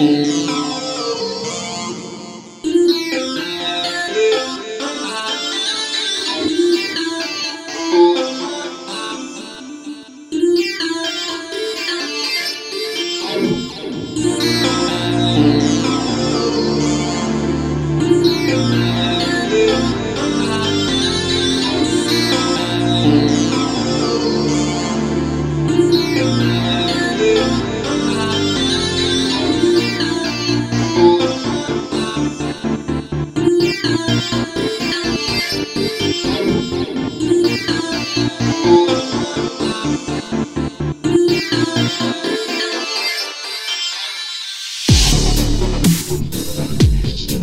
Sim.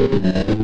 Yeah.